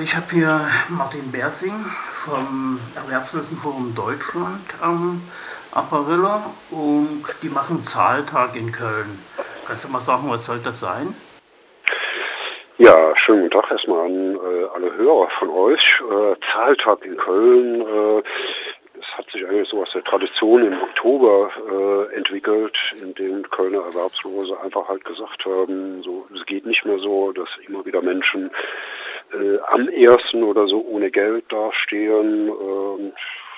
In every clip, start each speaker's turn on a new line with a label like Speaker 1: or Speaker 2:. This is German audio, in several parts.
Speaker 1: Ich habe hier Martin Bersing vom Erwerbslosenforum Deutschland am Apparilla und die machen Zahltag in Köln. Kannst du mal sagen, was soll das sein?
Speaker 2: Ja, schönen guten Tag erstmal an äh, alle Hörer von euch. Äh, Zahltag in Köln. Äh, es hat sich eigentlich so aus der Tradition im Oktober äh, entwickelt, in dem Kölner Erwerbslose einfach halt gesagt haben, so es geht nicht mehr so, dass immer wieder Menschen äh, am ersten oder so ohne Geld dastehen. Und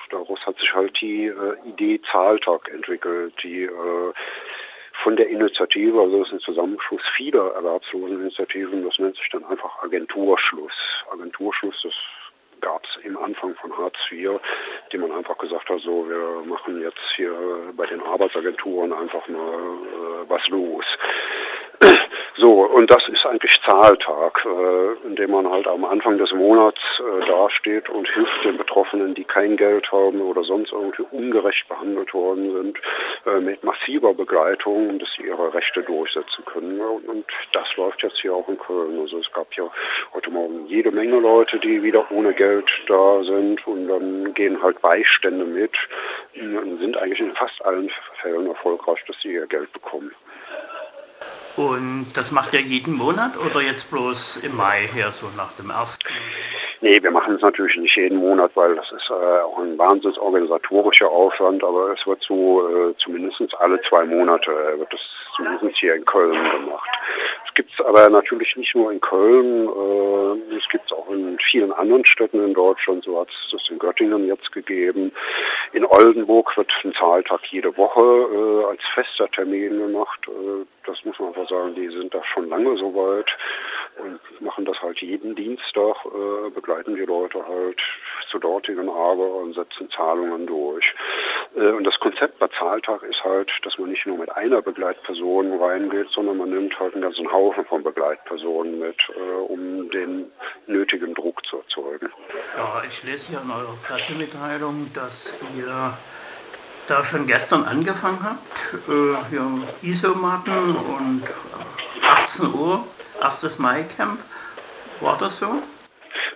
Speaker 2: daraus hat sich halt die äh, Idee Zahltag entwickelt, die äh, von der Initiative, also das ist ein Zusammenschluss vieler Erwerbsloseninitiativen, das nennt sich dann einfach Agenturschluss. Agenturschluss, das gab es im Anfang von Hartz IV, die man einfach gesagt hat, so wir machen jetzt hier bei den Arbeitsagenturen einfach mal äh, was los. So, und das ist eigentlich Zahltag, äh, in dem man halt am Anfang des Monats äh, dasteht und hilft den Betroffenen, die kein Geld haben oder sonst irgendwie ungerecht behandelt worden sind, äh, mit massiver Begleitung, dass sie ihre Rechte durchsetzen können. Und, und das läuft jetzt hier auch in Köln. Also es gab ja heute Morgen jede Menge Leute, die wieder ohne Geld da sind und dann gehen halt Beistände mit und sind eigentlich in fast allen Fällen erfolgreich, dass sie ihr Geld bekommen.
Speaker 1: Und das macht er jeden Monat oder jetzt bloß im Mai her, so nach dem ersten?
Speaker 2: Nee, wir machen es natürlich nicht jeden Monat, weil das ist äh, auch ein wahnsinns organisatorischer Aufwand, aber es wird so äh, zumindest alle zwei Monate äh, wird das zumindest hier in Köln gemacht. Es gibt es aber natürlich nicht nur in Köln, äh, es gibt es auch in vielen anderen Städten in Deutschland, so hat es das in Göttingen jetzt gegeben. In Oldenburg wird ein Zahltag jede Woche äh, als fester Termin gemacht. Äh, das muss man einfach sagen, die sind da schon lange so weit und machen das halt jeden Dienstag, äh, begleiten die Leute halt zu dortigen Arbeit und setzen Zahlungen durch. Äh, und das Konzept bei Zahltag ist halt, dass man nicht nur mit einer Begleitperson reingeht, sondern man nimmt halt einen ganzen Haufen von Begleitpersonen mit, äh, um den nötigen Druck zu erzeugen.
Speaker 1: Ja, ich lese hier in eurer Pressemitteilung, dass ihr da schon gestern angefangen habt, äh, hier Isomatten und 18 Uhr, erstes Mai-Camp. War das so?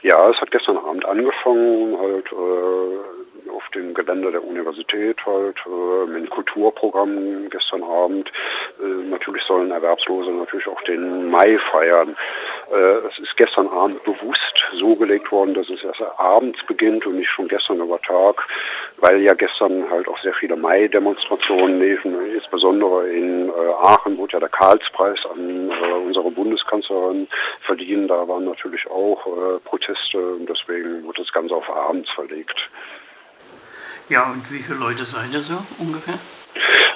Speaker 2: Ja, es hat gestern Abend angefangen, halt auf dem Gelände der Universität halt äh, mit dem Kulturprogramm gestern Abend. Äh, natürlich sollen Erwerbslose natürlich auch den Mai feiern. Äh, es ist gestern Abend bewusst so gelegt worden, dass es erst abends beginnt und nicht schon gestern über Tag, weil ja gestern halt auch sehr viele Mai-Demonstrationen liefen. Insbesondere in äh, Aachen wurde ja der Karlspreis an äh, unsere Bundeskanzlerin verliehen. Da waren natürlich auch äh, Proteste und deswegen wurde das Ganze auf abends verlegt.
Speaker 1: Ja, und wie viele Leute seid ihr so ungefähr?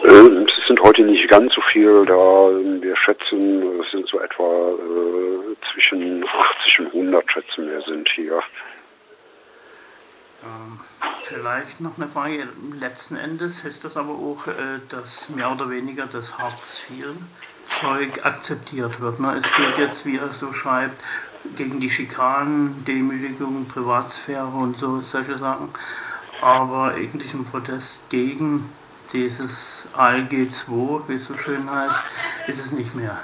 Speaker 2: Ähm, es sind heute nicht ganz so viel da. Wir schätzen, es sind so etwa äh, zwischen 80 und 100 schätzen wir sind hier.
Speaker 1: Ähm, vielleicht noch eine Frage. Letzten Endes heißt das aber auch, äh, dass mehr oder weniger das Hartz-IV-Zeug akzeptiert wird. Ne? Es geht jetzt, wie er so schreibt, gegen die Schikanen, Demütigung, Privatsphäre und so, solche Sachen. Aber eigentlich ein Protest gegen dieses ALG2, wie es so schön heißt, ist es nicht mehr.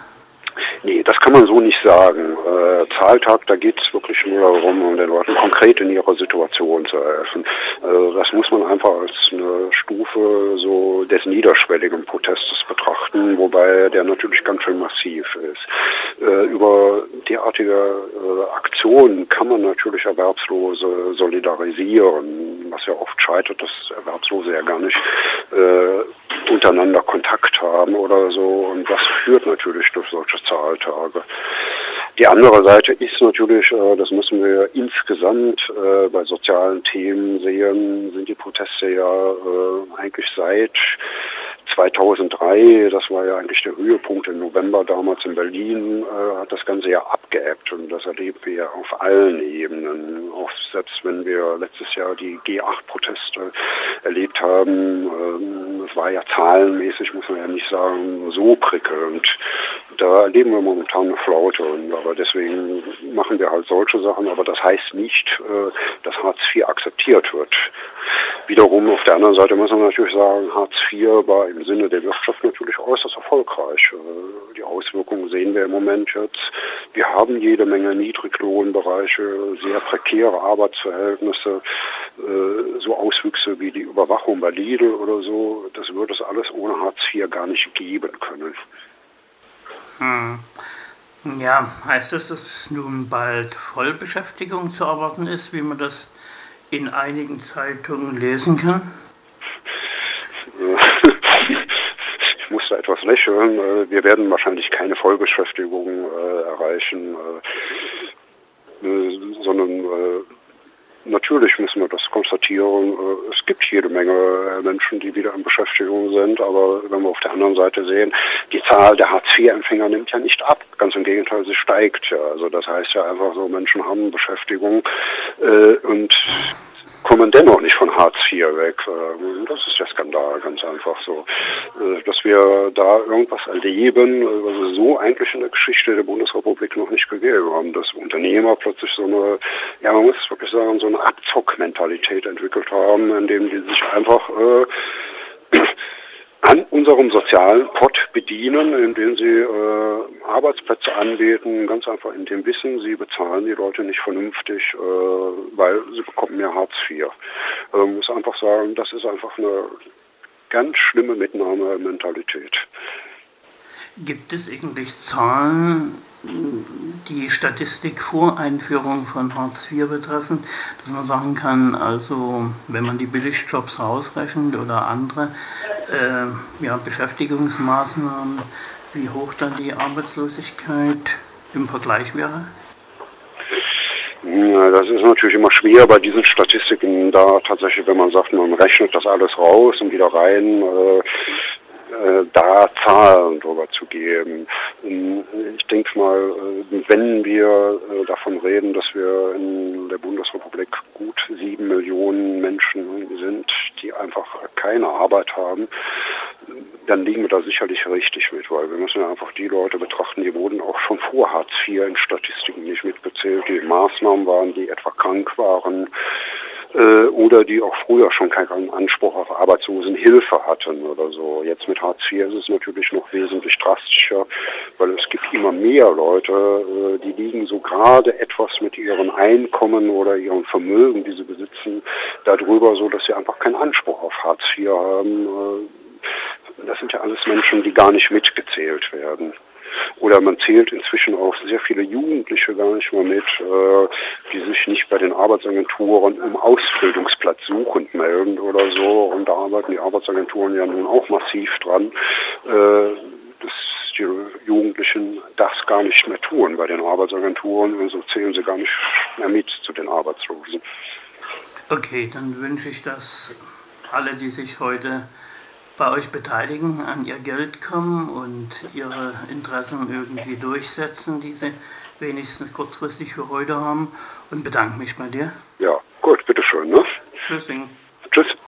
Speaker 2: Nee, das kann man so nicht sagen. Äh, Zahltag, da geht es wirklich nur darum, um den Leuten konkret in ihrer Situation zu helfen. Also das muss man einfach als eine Stufe so des niederschwelligen Protestes betrachten, wobei der natürlich ganz schön massiv ist. Äh, über derartige äh, Aktionen kann man natürlich Erwerbslose solidarisieren, was ja oft scheitert, dass Erwerbslose ja gar nicht äh, untereinander Kontakt haben oder so. Und das führt natürlich durch solche Zahltage. Die andere Seite ist natürlich, äh, das müssen wir insgesamt äh, bei sozialen Themen sehen, sind die Proteste ja äh, eigentlich seit 2003, das war ja eigentlich der Höhepunkt im November damals in Berlin, äh, hat das Ganze ja abgeebbt und das erleben wir auf allen Ebenen. Auch selbst wenn wir letztes Jahr die G8-Proteste erlebt haben, ähm, es war ja zahlenmäßig, muss man ja nicht sagen, so prickelnd. Da erleben wir momentan eine Flaute. Und, aber deswegen machen wir halt solche Sachen. Aber das heißt nicht, äh, dass Hartz IV akzeptiert wird. Wiederum auf der anderen Seite muss man natürlich sagen, Hartz IV war im Sinne der Wirtschaft natürlich äußerst erfolgreich. Äh, die Auswirkungen sehen wir im Moment jetzt. Wir haben jede Menge Niedriglohnbereiche, sehr prekäre Arbeitsverhältnisse, äh, so Auswüchse wie die Überwachung bei Lidl oder so. Das würde es alles ohne Hartz IV gar nicht geben können.
Speaker 1: Hm. Ja, heißt das, dass nun bald Vollbeschäftigung zu erwarten ist, wie man das in einigen Zeitungen lesen kann?
Speaker 2: Ich muss da etwas lächeln. Äh, wir werden wahrscheinlich keine Vollbeschäftigung äh, erreichen, äh, sondern natürlich müssen wir das konstatieren. Es gibt jede Menge Menschen, die wieder in Beschäftigung sind, aber wenn wir auf der anderen Seite sehen, die Zahl der Hartz-IV-Empfänger nimmt ja nicht ab. Ganz im Gegenteil, sie steigt ja. Also das heißt ja einfach so, Menschen haben Beschäftigung äh, und kommen dennoch nicht von Hartz IV weg. Ähm, das ist der Skandal, ganz einfach so. Äh, dass wir da irgendwas erleben, was es so eigentlich in der Geschichte der Bundesrepublik noch nicht gegeben haben, dass Unternehmer plötzlich so eine, ja man muss wirklich sagen, so eine Abzockmentalität entwickelt haben, indem die sich einfach äh, unserem sozialen Pott bedienen, indem sie äh, Arbeitsplätze anbieten, ganz einfach in dem Wissen, sie bezahlen die Leute nicht vernünftig, äh, weil sie bekommen mehr Hartz IV. Ähm, muss einfach sagen, das ist einfach eine ganz schlimme Mitnahmementalität.
Speaker 1: Gibt es eigentlich Zahlen, die Statistik vor Einführung von Hartz IV betreffen, dass man sagen kann, also wenn man die Billigjobs rausrechnet oder andere äh, ja, Beschäftigungsmaßnahmen, wie hoch dann die Arbeitslosigkeit im Vergleich wäre?
Speaker 2: Ja, das ist natürlich immer schwer bei diesen Statistiken da tatsächlich, wenn man sagt, man rechnet das alles raus und wieder rein. Äh, da Zahlen drüber zu geben. Ähm, ich denke mal, äh, wenn wir äh, davon reden, dass wir in der Bundesrepublik gut sieben Millionen Menschen sind, die einfach keine Arbeit haben, dann liegen wir da sicherlich richtig mit, weil wir müssen einfach die Leute betrachten, die wurden auch schon vor Hartz IV in Statistiken nicht mitgezählt, die Maßnahmen waren, die etwa krank waren, äh, oder die auch früher schon keinen Anspruch auf Arbeitslosenhilfe hatten oder so. Jetzt mit Hartz IV ist es natürlich noch wesentlich drastischer, weil es gibt immer mehr Leute, äh, die liegen so gerade etwas mit ihren Einkommen oder ihrem Vermögen, die sie besitzen, darüber, so dass sie einfach keinen Anspruch auf Hartz IV haben. Äh, das sind ja alles Menschen, die gar nicht mitgezählt werden. Oder man zählt inzwischen auch sehr viele Jugendliche gar nicht mehr mit, äh, die sich nicht bei den Arbeitsagenturen im Ausbildungsplatz suchend melden oder so. Und da arbeiten die Arbeitsagenturen ja nun auch massiv dran, äh, dass die Jugendlichen das gar nicht mehr tun bei den Arbeitsagenturen. Also zählen sie gar nicht mehr mit zu den Arbeitslosen.
Speaker 1: Okay, dann wünsche ich, dass alle, die sich heute bei euch beteiligen, an ihr Geld kommen und ihre Interessen irgendwie durchsetzen, die sie wenigstens kurzfristig für heute haben. Und bedanke mich bei dir.
Speaker 2: Ja, gut, bitteschön. Ne?
Speaker 1: Tschüssing.
Speaker 2: Tschüss.